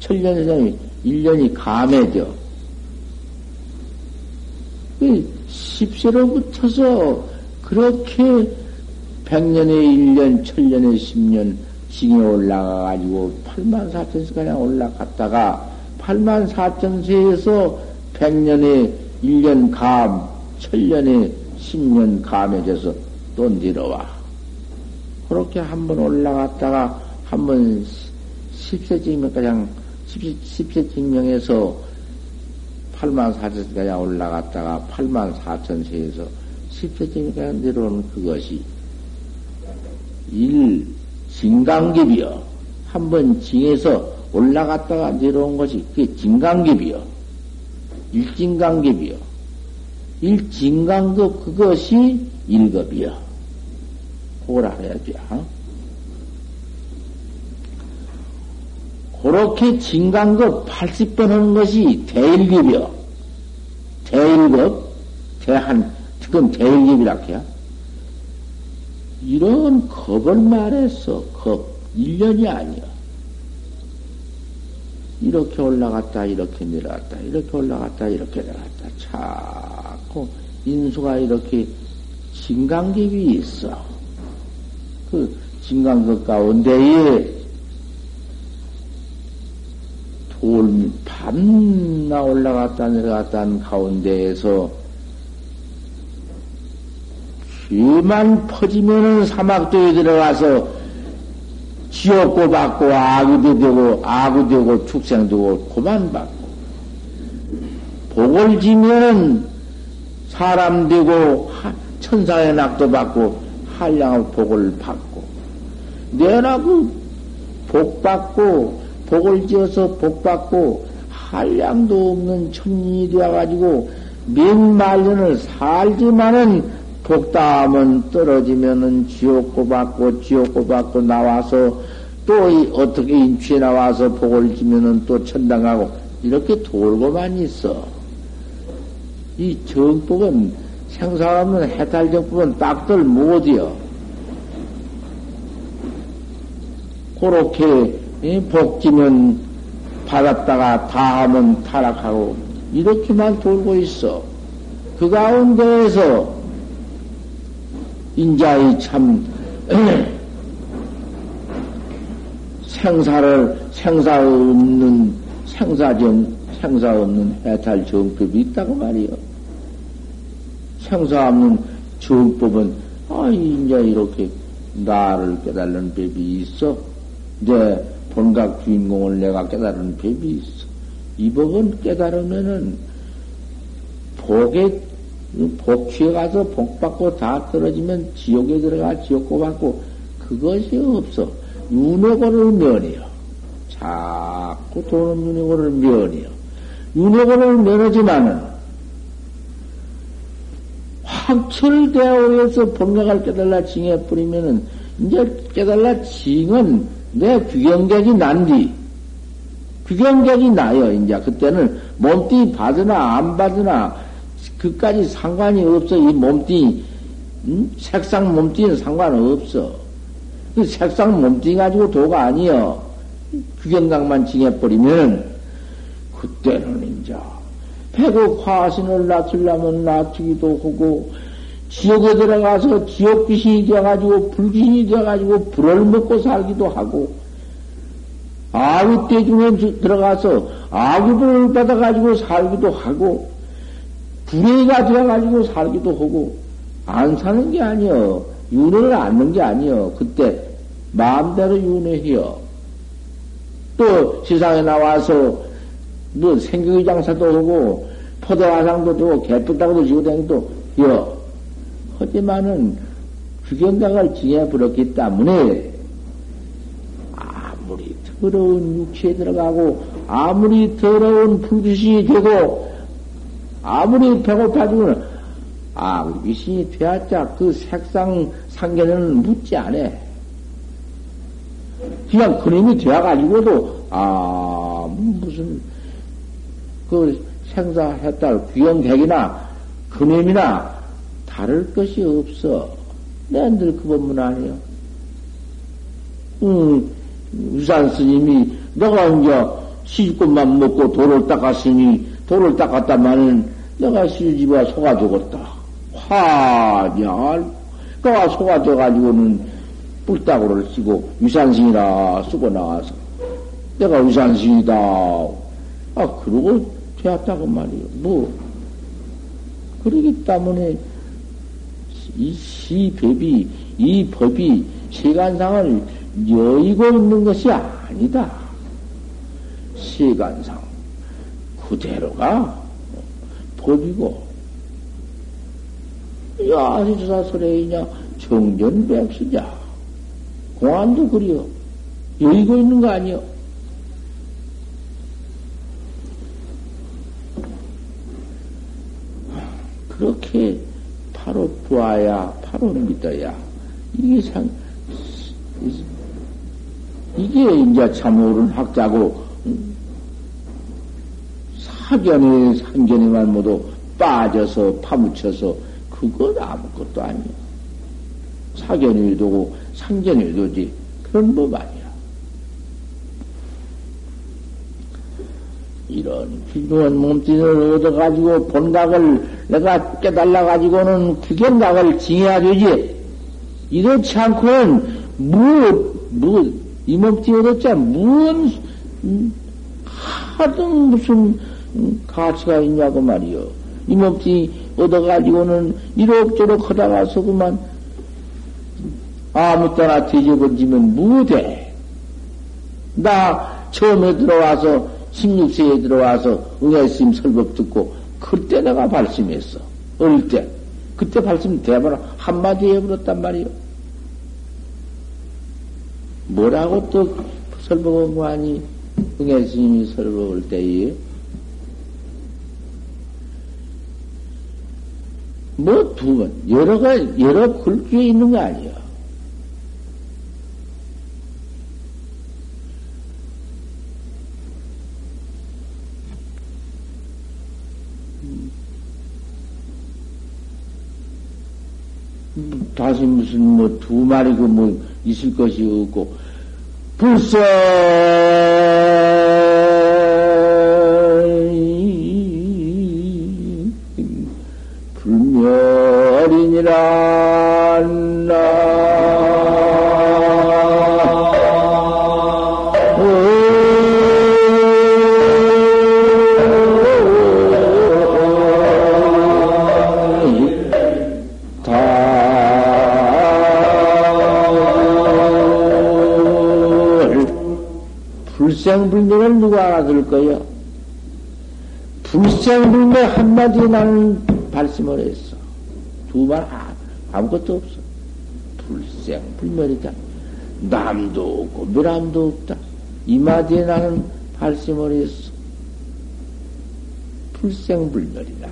천년에 1년이 감해져. 10세로부터서 그렇게 100년에 1년, 1000년에 10년 징에 올라가가지고 8만 4천세가량 올라갔다가 8만 4천 세에서 100년에 1년 감, 1000년에 10년 감해져서 또 내려와. 그렇게 한 번 올라갔다가 한 번 10세 증명 가장 10, 세 증명에서 8만 4천까지 올라갔다가 8만 4천 세에서 10세 증명까지 내려오는 그것이 일 진강깁이요. 한 번 징에서 올라갔다가 내려온 것이 그게 진강깁이요. 일진강깁이요. 일진강급 그것이 일급이요. 그걸 알아야죠. 그렇게 진강급 80번 하는 것이 대일급이요. 대일급, 대한, 그건 대일급이라 해요. 이런 겁을 말했어. 겁. 1년이 아니야. 이렇게 올라갔다, 이렇게 내려갔다, 이렇게 올라갔다, 이렇게 내려갔다. 자꾸 인수가 이렇게 진강급이 있어. 그 진강급 가운데에 돌, 밤나 올라갔다 내려갔다 한 가운데에서 귀만 퍼지면은 사막도에 들어가서 지옥고 받고 아구도 되고 아구 되고 축생되고 고만 받고. 복을 지면은 사람 되고 천사의 낙도 받고 한량의 복을 받고. 내라고 복 받고 복을 지어서 복 받고 한량도 없는 천인이 되어가지고 몇 말년을 살지만은 복담은 떨어지면은 지옥고 받고 지옥고 받고 나와서 또 어떻게 인취에 나와서 복을 지면은 또 천당하고 이렇게 돌고만 있어. 이 정법은 생사 없는 해탈 정법은 딱들 못이여. 그렇게 복지면 받았다가 다 하면 타락하고 이렇게만 돌고 있어. 그 가운데에서 인자의 참 [CLEARS THROAT] 생사를 생사 없는 생사정 생사 없는 해탈 정법이 있다고 말이요. 생사 없는 정법은 아 인자 이렇게 나를 깨달는 법이 있어. 내 본각 주인공을 내가 깨달은 법이 있어. 이 법은 깨달으면은 복에 복취에 가서 복 받고 다 떨어지면 지옥에 들어가 지옥고 받고 그것이 없어. 윤회고를 면해요. 자꾸 도는 윤회고를 면해요. 윤회고를 면하지만은 확철대오에서 본각을 깨달라 징해 뿌리면은 이제 깨달라 징은 내 귀경객이 난디 귀경객이 나요. 이제 그때는 몸띠 받으나 안 받으나 그까지 상관이 없어. 이 몸뚱이, 음? 색상 몸뚱이는 상관없어. 그 색상 몸뚱이 가지고 도가 아니여. 규경각만 징해버리면, 그때는 이제, 배고 화신을 낮추려면 낮추기도 하고, 지옥에 들어가서 지옥 귀신이 되어가지고, 불귀신이 되어가지고, 불을 먹고 살기도 하고, 아구 때 중에 들어가서 아구불을 받아가지고 살기도 하고, 불의가 되어가지고 살기도 하고, 안 사는 게 아니여. 윤회를 안는 게 아니여. 그때 마음대로 윤회해요. 또 세상에 나와서 뭐 생경의 장사도 하고, 포대화상도 되고, 개뿔따고도 지고 다니도 여. 하지만은 규경각을 지해버렸기 때문에 아무리 더러운 육체에 들어가고, 아무리 더러운 불빛이 되고, 아무리 배고파지고는 아, 우리 미신이 되었자 그 색상 상견은 묻지 않아. 그냥 그림이 되어가지고도, 아, 무슨, 그 생사했달 귀영객이나 그림이나 다를 것이 없어. 내늘 그 법문 아니요. 응, 유산 스님이, 너가 이제 시집꽃만 먹고 돌을 닦았으니, 돌을 닦았다마는 내가 시집와 속아 죽었다. 화냐, 그가 속아 져가지고는 뿔따구를 쓰고 유산신이라 쓰고 나와서 내가 유산신이다. 아, 그러고 되었다고 말이요. 뭐. 그러기 때문에 이 시법이, 이 법이 세간상을 여의고 있는 것이 아니다. 시간상 그대로가 법이고, 야, 아시조사 소래이냐, 정전백수자. 공안도 그리요. 여의고 있는 거 아니요. 그렇게 바로 보아야, 바로 믿어야. 이게 상, 이게 이제 참 옳은 학자고, 사견이, 상견이만 모두 빠져서 파묻혀서, 그건 아무것도 아니야. 사견이 도고, 상견이 도지. 그런 법 아니야. 이런 귀중한 몸뚱이를 얻어가지고 본각을 내가 깨달아가지고는 그 견각을 징해야 되지. 이렇지 않고는 뭐, 뭐, 이 몸뚱이 얻었자, 무슨, 음, 하든 무슨 음, 가치가 있냐고 말이요. 이 몸뚱이 얻어가지고는 이럭저럭 하다가서 그만 아무 때나 뒤집어지면 무대. 나 처음에 들어와서 16세에 들어와서 응애스님 설법 듣고 그때 내가 발심했어. 어릴 때. 그때 발심 대박 한마디 해버렸단 말이요. 뭐라고 또 설법한 거 아니? 응애스님이 설법할 때에 뭐 두 번, 여러 가 여러 글귀에 있는 거 아니야. 다시 무슨 뭐 두 마리고 뭐 있을 것이 없고 불사 누가 알아들 거요? 불생불멸 한마디 나는 발심을 했어. 두 말 아무것도 없어. 불생불멸이다. 남도 없고 멸함도 없다. 이 마디에 나는 발심을 했어. 불생불멸이다.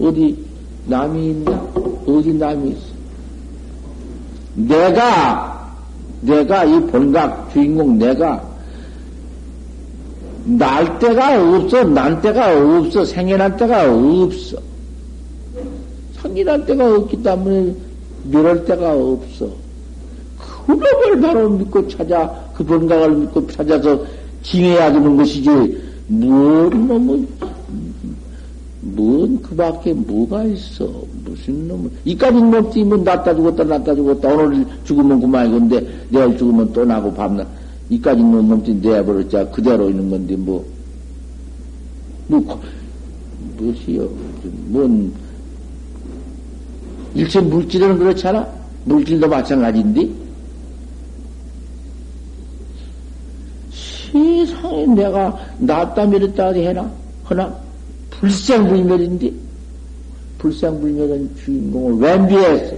어디 남이 있나? 어디 남이 있어? 내가 내가 이 본각 주인공 내가 날 때가 없어, 난 때가 없어, 생겨날 때가 없어. 생겨날 때가 없기 때문에 멸할 때가 없어. 그놈을 바로 믿고 찾아, 그 본각을 믿고 찾아서 징해야 되는 것이지, 뭔 놈은, 뭔그 밖에 뭐가 있어. 무슨 놈은. 이까지 놈 뛰면 낫다 죽었다, 낫다 죽었다. 오늘 죽으면 그만이건데, 내일 죽으면 또 나고 밤낮. 이까지 놈 몸띠 내버렸자 그대로 있는 건데, 뭐. 뭐, 무엇이요? 뭔, 일체 물질은 그렇잖아? 물질도 마찬가지인데? 세상에 내가 낫다 미랬다 해나? 허나? 불생불멸인데? 불생불멸은 주인공을 왜 미했어?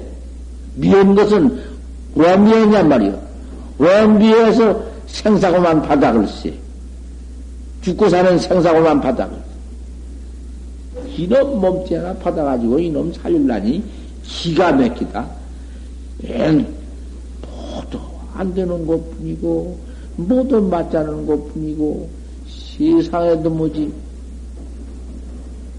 미운 것은 왜 미했냔 말이요. 왜 미해서 생사고만 바닥을 쎄? 죽고 사는 생사고만 바닥을. 이놈 몸띠 하나 받아가지고 이놈 살릴라니 기가 막히다. 엔 모두 안 되는 것 뿐이고, 모두 맞자는 것 뿐이고, 세상에도 뭐지,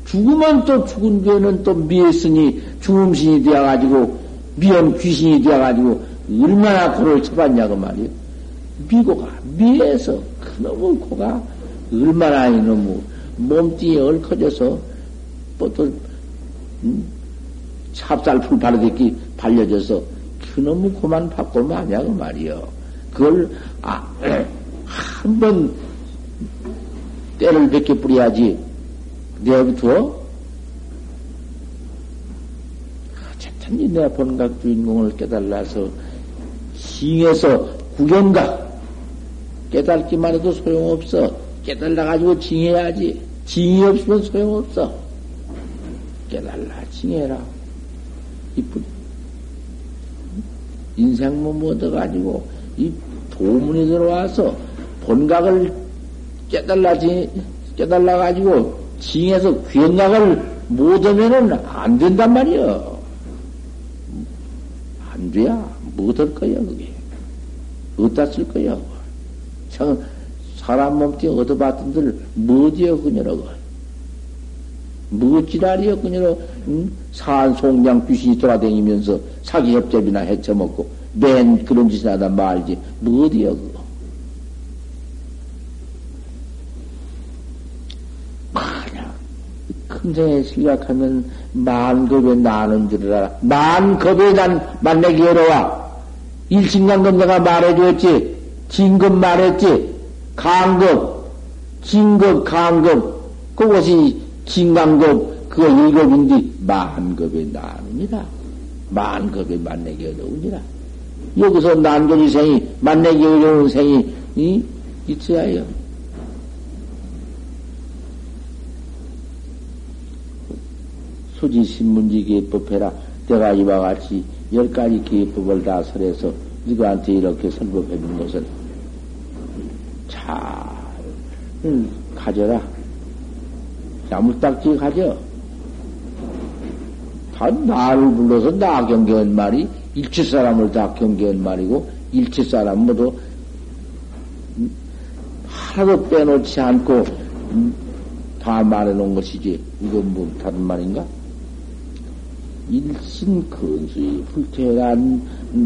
죽으면 또 죽은 뒤에는 또 미했으니 죽음신이 되어가지고 미연 귀신이 되어가지고 얼마나 고를 쳐봤냐고 말이요. 미고가 미해서 그놈의 고가 얼마나 이놈의 몸뚱이에 얽혀져서 뭐또 음? 찹쌀풀 바르듯이 발려져서 그놈의 고만 받고 마냐고 말이요. 그걸 아, [CLEARS THROAT] 한 번 때를 벗겨 뿌려야지 내부터 어쨌든 내 본각 주인공을 깨달아서 징해서 구경가. 깨달기만 해도 소용없어. 깨달아가지고 징해야지. 징이 없으면 소용없어. 깨달라, 징해라. 이쁘 인생문 뭐 얻어가지고, 이 도문이 들어와서 본각을 깨달라, 징, 깨달아가지고, 징해서 귀행각을 못 하면은 안 된단 말이여. 안 돼야. 못할 거야, 그게. 어디다 쓸 거야, 참, 사람 몸뚱이 얻어봤던들, 뭐지여, 그녀라고. 뭐 지랄이여, 그녀로, 응? 산송장 귀신이 돌아다니면서 사기협잡이나 해쳐먹고, 맨 그런 짓을 하다 말지. 뭐 어디여, 그거. 큰생에 생각하면 만급에 나는 줄 알아. 만급에 난 만나기 어려워. 일신강급 내가 말해줬지. 진급 말했지. 강급, 진급, 강급. 그것이 진강급, 그거 일급인데 만급에 나눕니다. 만급에 만나기 어려우니라. 여기서 난조리 생이, 만나기 어려운 생이, 이, 있어야 해요. 수지신문지 기법해라. 내가 이와 같이 열 가지 기법을 다 설해서 너희한테 이렇게 설법해 준 것은 잘 가져라. 야무딱지 가져. 다 나를 불러서 나 경계한 말이 일체 사람을 다 경계한 말이고 일체 사람 모두 하나도 빼놓지 않고 다 말해놓은 것이지 이건 뭐 다른 말인가? 일신 근수의 불태란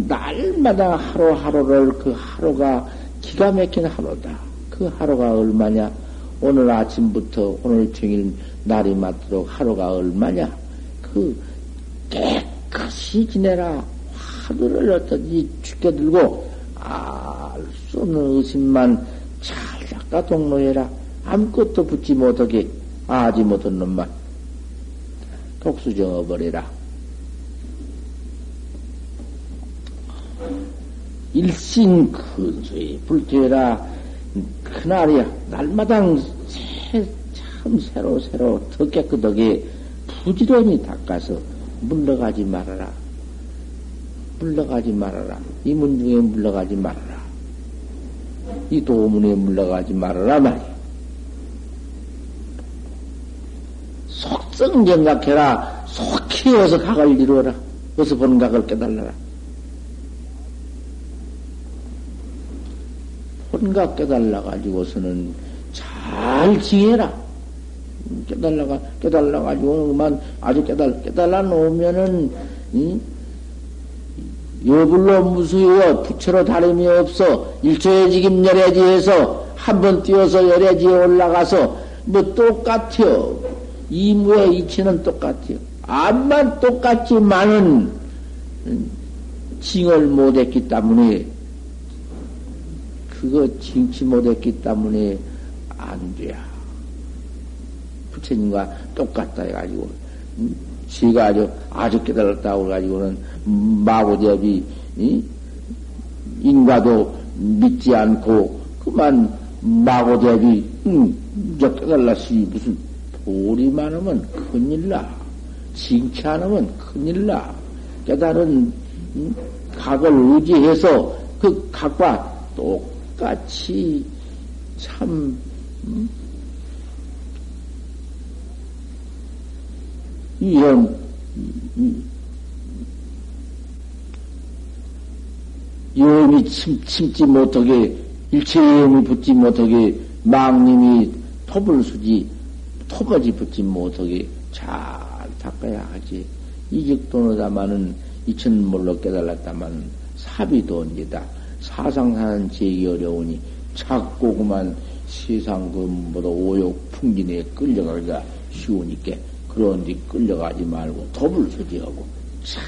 날마다 하루하루를 그 하루가 기가 막힌 하루다. 그 하루가 얼마냐? 오늘 아침부터 오늘 종일 날이 맞도록 하루가 얼마냐? 그 깨끗이 지내라. 하루를 어떠지 죽여들고 알 수 없는 의심만 잘 닦아 동로해라. 아무것도 붙지 못하게 아지 못한 놈만 독수 정어버려라. 일신 근수에 불태라 그날이야 날마당 새, 참 새로 새로 더 깨끗하게 부지런히 닦아서 물러가지 말아라. 물러가지 말아라. 이 문중에 물러가지 말아라. 이 도문에 물러가지 말아라 말이야. 속성정각해라. 속히 어서 각을 이루어라. 어서 본 각을 깨달라라. 혼각 깨달라가지고서는 잘 지혜라. 깨달라가, 깨달라가지고만 아주 깨달, 깨달라 놓으면은, 응? 여불로 무수여 부처로 다름이 없어 일초의 지김 열애지에서 한 번 뛰어서 열애지에 올라가서 뭐 똑같아요. 이무의 이치는 똑같아요. 암만 똑같지만은 징을 못했기 때문에 그거 징치 못했기 때문에 안 돼야. 부처님과 똑같다 해가지고, 지가 아주, 아주 깨달았다고 해가지고는 마고대업이, 인과도 믿지 않고, 그만 마고대업이, 응, 저 깨달았으니 무슨 돌이 많으면 큰일 나. 징치 않으면 큰일 나. 깨달은 각을 의지해서 그 각과 똑 똑같이 참 음? 이런 염이 침, 침지 못하게 일체 염이 붙지 못하게 망님이 톱을 수지 토바지 붙지 못하게 잘 닦아야 하지 이직도노다마는 이천물로 깨달았다만 사비도언니다 사상하는 제기 어려우니 자꾸 그만 세상 그보다 오욕 풍진에 끌려가기가 쉬우니까 그런 데 끌려가지 말고 dob을 수지하고 참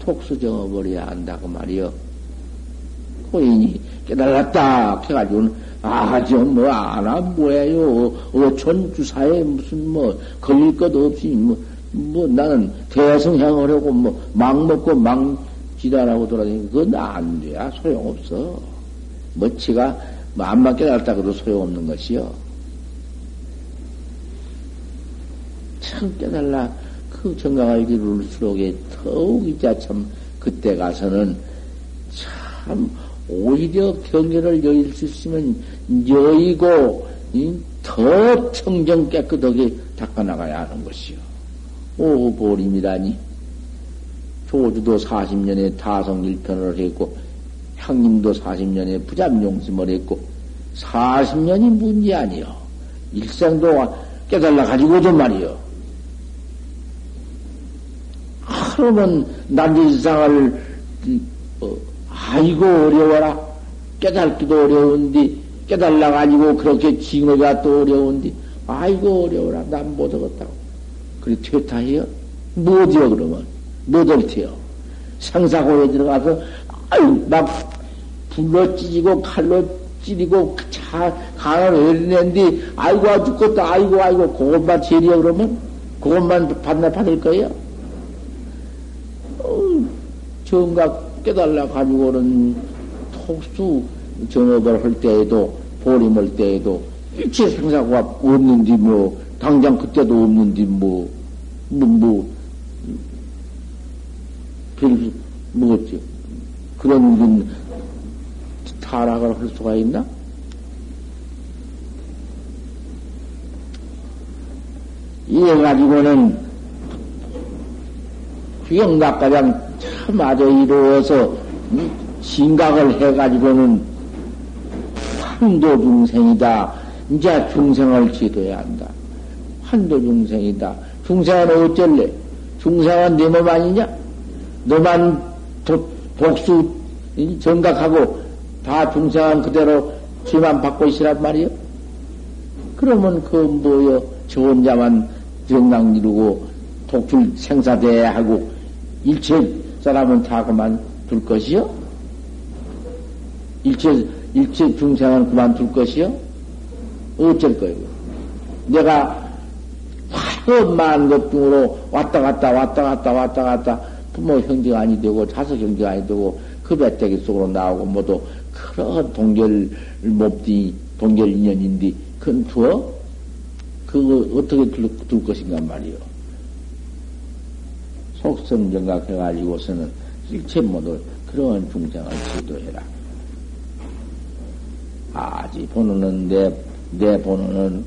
톡 수정어버려야 한다고 말이여. 고인이 깨달았다 해가지고는 아저 뭐 아나 뭐예요 어촌 주사에 무슨 뭐 걸릴 것 없이 뭐, 뭐 나는 대성향을 하고 뭐 막 먹고 막 지랄하고 돌아다니는 그건 안 돼야 소용없어. 뭐 지가 마음만 깨달았다 그도 소용없는 것이요. 참 깨달라 그 정강을 이룰수록에 더욱 이자 참 그때 가서는 참 오히려 경계를 여일 수 있으면 여의고 더 청정 깨끗하게 닦아나가야 하는 것이요. 오보림이라니. 조주도 40년에 타성일편을 했고, 형님도 40년에 부잡용심을 했고, 40년이 문제 아니요. 일생도 깨달라 가지고도 말이요. 그러면 난일상을 어, 아이고 어려워라. 깨달기도 어려운데 깨달라 가지고 그렇게 징어가 또 어려운데 아이고 어려워라. 난 못하겠다고. 그래 퇴타해요? 못해요 그러면 못할 테요. 생사고에 들어가서 아유 막 불로 찢고 칼로 찌리고 차 강을 흘리는데 아이고 아 죽겠다 아이고 아이고 그것만 제리요 그러면 그것만 받나 받을 거예요? 어, 정각 깨달라 가지고는 톡수 정업을 할 때에도 보림할 때에도 일체 생사가 없는디 뭐 당장 그때도 없는디 뭐뭐 뭐 뭐, 별 뭐겠지 그런 타락을 할 수가 있나? 이래 가지고는 귀영각가장 참 아주 이루어서 심각을 해가지고는 한도 중생이다. 이제 중생을 지도해야 한다. 한도 중생이다. 중생은 어쩔래? 중생은 내 몸 아니냐? 너만 도, 복수 정각하고 다 중생은 그대로 죄만 받고 있으란 말이요? 그러면 그 뭐여, 저 혼자만 정당 이루고 독출 생사대 하고 일체 사람은 다 그만 둘 것이요? 일체, 일체 중생은 그만 둘 것이요? 어쩔 거예요? 내가 화엄만 것 중으로 왔다 갔다 왔다 갔다 왔다 갔다 부모 형제가 아니 되고 자식 형제가 아니 되고 그 배때기 속으로 나오고 모두 그런 동결 몹디 동결 인연인데 그건 두어? 그거 어떻게 둘, 둘 것인가 말이요. 속성 정각해가지고서는 일체 모두 그런 중생을 지도해라. 아직 번호는 내, 내 번호는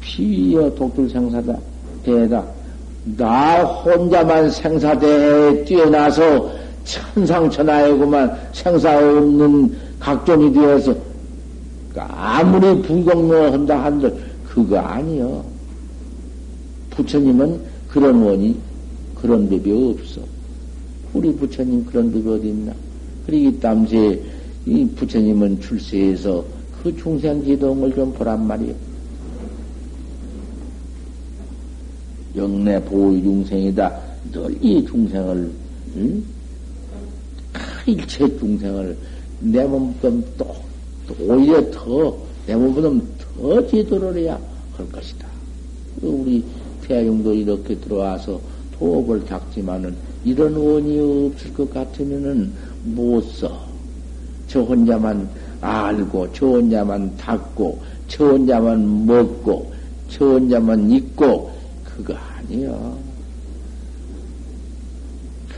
피여 독불 생사다. 대다. 나 혼자만 생사대에 뛰어나서 천상천하에구만 생사 없는 각종이 되어서 아무리 불공로 한다 한들 그거 아니여. 부처님은 그런 원이 그런 법이 없어. 우리 부처님 그런 법이 어디 있나? 그러기 때문에 이 부처님은 출세해서 그 중생 지동을 좀 보란 말이요. 영내 보호 중생이다. 늘 이 중생을, 응? 일체 중생을 내 몸보다 또, 또 오히려 더, 내 몸보다 더 지도를 해야 할 것이다. 우리 태양도 이렇게 들어와서 도업을 닦지만은 이런 원이 없을 것 같으면은 못 써. 저 혼자만 알고, 저 혼자만 닦고, 저 혼자만 먹고, 저 혼자만 있고, 그거 아니요.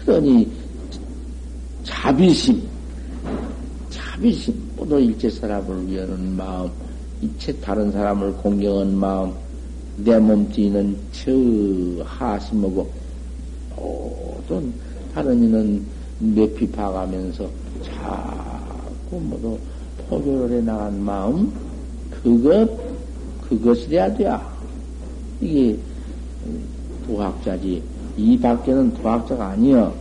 그러니, 자비심, 자비심, 모두 일체 사람을 위하는 마음, 일체 다른 사람을 공경한 마음, 내 몸뚱이는 저 하심하고, 모든 다른 이는 내피 파가면서 자꾸 모두 포교를 해 나간 마음, 그것, 그것이래야 돼. 이게 도학자지. 이 밖에는 도학자가 아니여.